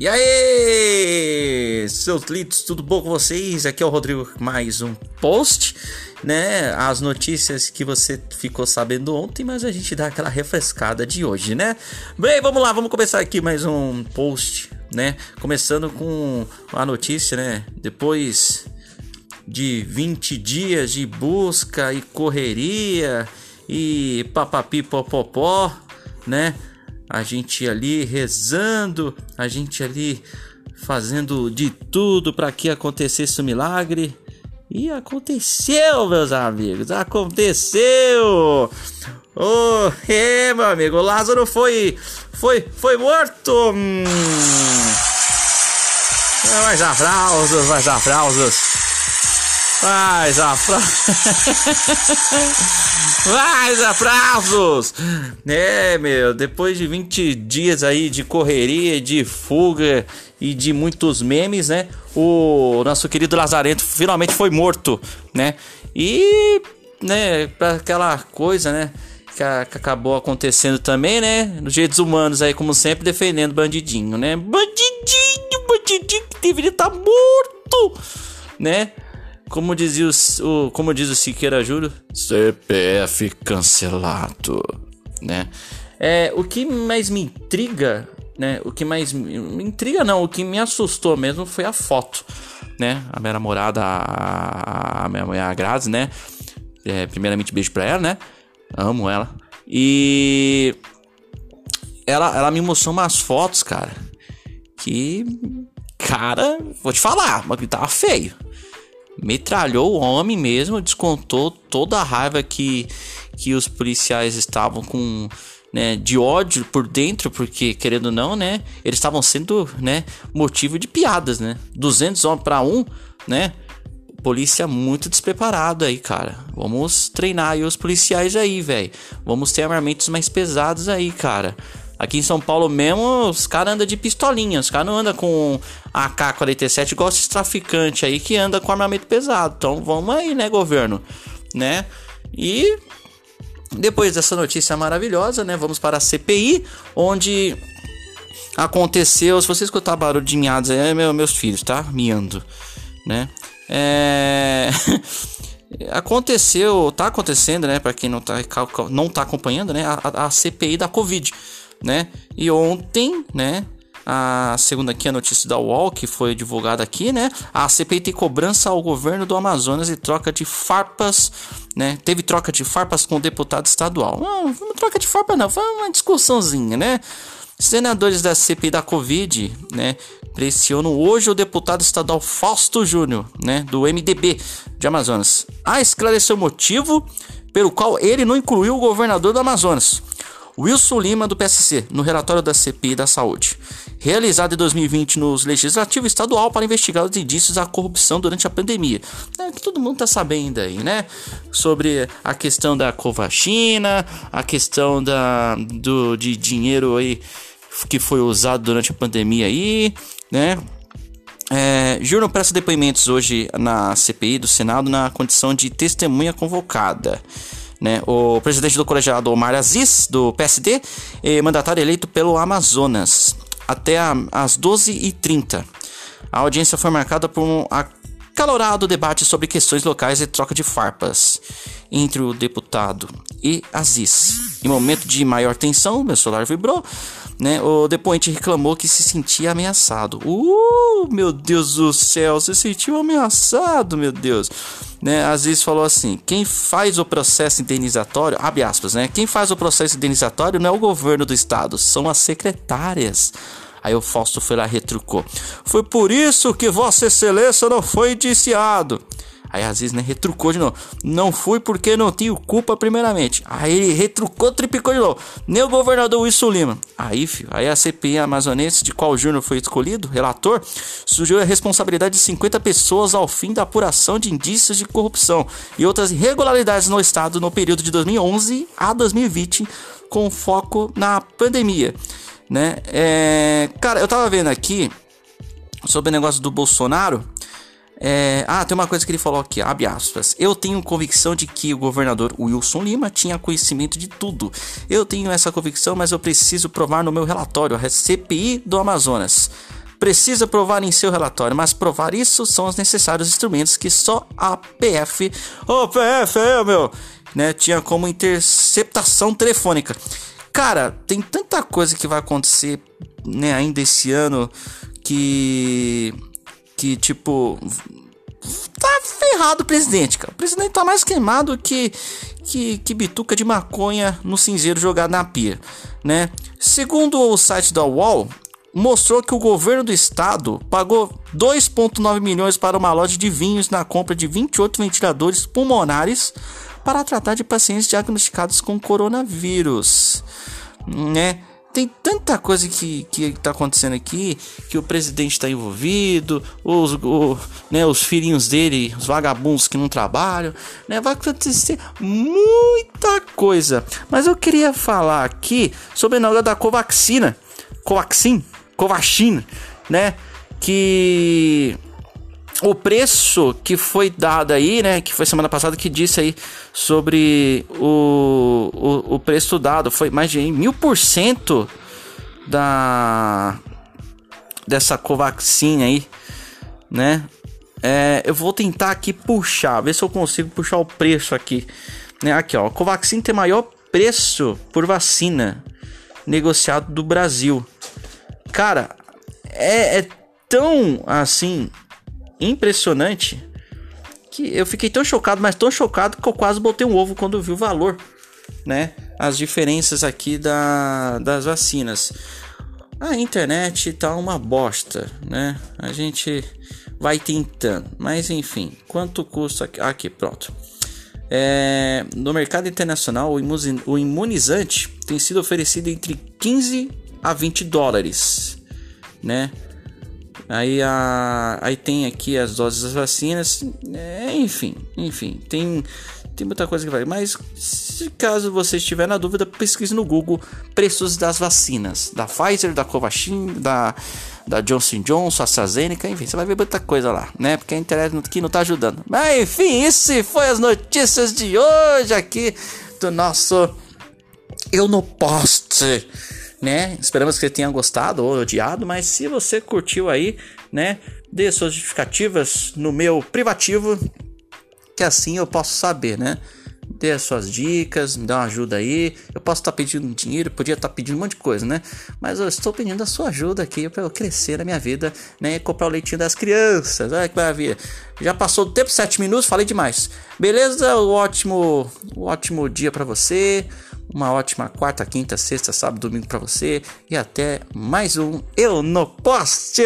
E aí, seus litos, tudo bom com vocês? Aqui é o Rodrigo, mais um post, né? As notícias que você ficou sabendo ontem, mas a gente dá aquela refrescada de hoje, né? Bem, vamos lá, vamos começar aqui mais um post, né? Começando com a notícia, né? Depois de 20 dias de busca e correria e papapi popopó, né? A gente ali rezando, a gente ali fazendo de tudo para que acontecesse o um milagre. E aconteceu, meus amigos, aconteceu! Oh, é, meu amigo, o Lázaro foi foi foi morto. Hum. Mais aplausos, mais aplausos. Mais aplausos. Mais aplausos! É, meu, depois de 20 dias aí de correria, de fuga e de muitos memes, né? O nosso querido Lazarento finalmente foi morto, né? E, né, pra aquela coisa, né? Que, acabou acontecendo também, né? Nos jeitos humanos aí, como sempre, defendendo bandidinho, né? Bandidinho, bandidinho que deveria estar tá morto, né? Como dizia o, o, como diz o Siqueira Júlio, CPF cancelado, né? É, o que mais me intriga, né? O que mais me intriga não, o que me assustou mesmo foi a foto, né? A minha namorada, a, a minha mulher a Grazi, né? É, primeiramente beijo pra ela, né? Amo ela. E ela, ela me mostrou umas fotos, cara, que cara, vou te falar, mas tava feio metralhou o homem mesmo, descontou toda a raiva que, que os policiais estavam com, né, de ódio por dentro, porque querendo ou não, né, eles estavam sendo, né, motivo de piadas, né? 200 homens para um, né? Polícia muito despreparado aí, cara. Vamos treinar aí os policiais aí, velho. Vamos ter armamentos mais pesados aí, cara. Aqui em São Paulo mesmo, os caras andam de pistolinha. Os caras não andam com AK-47 igual esses traficantes aí que anda com armamento pesado. Então vamos aí, né, governo? Né? E depois dessa notícia maravilhosa, né? Vamos para a CPI, onde aconteceu. Se você escutar barulho de miados aí, é meu, meus filhos, tá? Miando, né? É. aconteceu, tá acontecendo, né? Para quem não tá, não tá acompanhando, né? A, a CPI da Covid né? E ontem, né? A segunda aqui a notícia da UOL que foi divulgada aqui, né? A CPI tem cobrança ao governo do Amazonas e troca de farpas, né? Teve troca de farpas com o deputado estadual. Não, troca de farpa não, foi uma discussãozinha, né? Senadores da CPI da Covid, né, pressionam hoje o deputado estadual Fausto Júnior, né, do MDB de Amazonas, a esclarecer o motivo pelo qual ele não incluiu o governador do Amazonas. Wilson Lima, do PSC, no relatório da CPI da Saúde, realizado em 2020 no Legislativo Estadual para investigar os indícios da corrupção durante a pandemia. É, que todo mundo está sabendo aí, né? Sobre a questão da Covaxina, a questão da, do, de dinheiro aí que foi usado durante a pandemia aí, né? É, Júnior presta depoimentos hoje na CPI do Senado na condição de testemunha convocada. Né? O presidente do colegiado Omar Aziz, do PSD, é mandatário eleito pelo Amazonas, até às 12h30. A audiência foi marcada por um acalorado debate sobre questões locais e troca de farpas entre o deputado e Aziz. Em momento de maior tensão, meu celular vibrou, né? O depoente reclamou que se sentia ameaçado. Uh, meu Deus do céu, se sentiu ameaçado, meu Deus. Né, Aziz falou assim: quem faz o processo indenizatório, abre aspas, né? Quem faz o processo indenizatório não é o governo do estado, são as secretárias. Aí o Fausto foi lá e retrucou. Foi por isso que Vossa Excelência não foi indiciado. Aí Aziz, né, retrucou de novo. Não fui porque não tenho culpa primeiramente. Aí ele retrucou, triplicou de novo. Nem o governador Wilson Lima. Aí, filho, aí a CPI amazonense, de qual Júnior foi escolhido, relator, surgiu a responsabilidade de 50 pessoas ao fim da apuração de indícios de corrupção e outras irregularidades no estado no período de 2011 a 2020, com foco na pandemia, né? É... Cara, eu tava vendo aqui sobre o negócio do Bolsonaro, é, ah, tem uma coisa que ele falou aqui, abre aspas. Eu tenho convicção de que o governador Wilson Lima tinha conhecimento de tudo. Eu tenho essa convicção, mas eu preciso provar no meu relatório, a CPI do Amazonas. precisa provar em seu relatório, mas provar isso são os necessários instrumentos que só a PF, ô oh, PF, é, meu, né, tinha como interceptação telefônica. Cara, tem tanta coisa que vai acontecer, né, ainda esse ano que que tipo tá ferrado o presidente, cara. O presidente tá mais queimado que que, que bituca de maconha no cinzeiro jogado na pia, né? Segundo o site da UOL, mostrou que o governo do estado pagou 2,9 milhões para uma loja de vinhos na compra de 28 ventiladores pulmonares para tratar de pacientes diagnosticados com coronavírus, né? Tem tanta coisa que, que tá acontecendo aqui que o presidente está envolvido, os, o, né, os filhinhos dele, os vagabundos que não trabalham, né? Vai acontecer muita coisa. Mas eu queria falar aqui sobre a negócio da Covaxina, Covaxin, Covaxin, né? Que o preço que foi dado aí, né, que foi semana passada que disse aí sobre o, o, o preço dado, foi mais de mil por cento da dessa Covaxin aí, né? É, eu vou tentar aqui puxar, ver se eu consigo puxar o preço aqui, né? Aqui ó, Covaxin tem maior preço por vacina negociado do Brasil. Cara, é, é tão assim impressionante que eu fiquei tão chocado, mas tão chocado que eu quase botei um ovo quando vi o valor, né? As diferenças aqui da, das vacinas. A internet tá uma bosta, né? A gente vai tentando, mas enfim, quanto custa aqui? Aqui, pronto. É, no mercado internacional, o imunizante tem sido oferecido entre 15 a 20 dólares, né? Aí, a, aí tem aqui as doses das vacinas. É, enfim, enfim, tem, tem muita coisa que vai. Mas se caso você estiver na dúvida, pesquise no Google preços das vacinas. Da Pfizer, da Covaxin, da, da Johnson Johnson, AstraZeneca, enfim, você vai ver muita coisa lá, né? Porque a internet aqui não tá ajudando. Mas enfim, isso foi as notícias de hoje aqui do nosso Eu No Post né? Esperamos que você tenha gostado ou odiado, mas se você curtiu aí, né? Dê suas justificativas no meu privativo, que assim eu posso saber, né? Dê as suas dicas, me dá uma ajuda aí. Eu posso estar tá pedindo dinheiro, podia estar tá pedindo um monte de coisa, né? Mas eu estou pedindo a sua ajuda aqui para eu crescer na minha vida, né? E comprar o leitinho das crianças. Olha que maravilha. Já passou do tempo, 7 minutos, falei demais. Beleza? Um ótimo, um ótimo dia para você. Uma ótima quarta, quinta, sexta, sábado, domingo para você e até mais um Eu no Poste.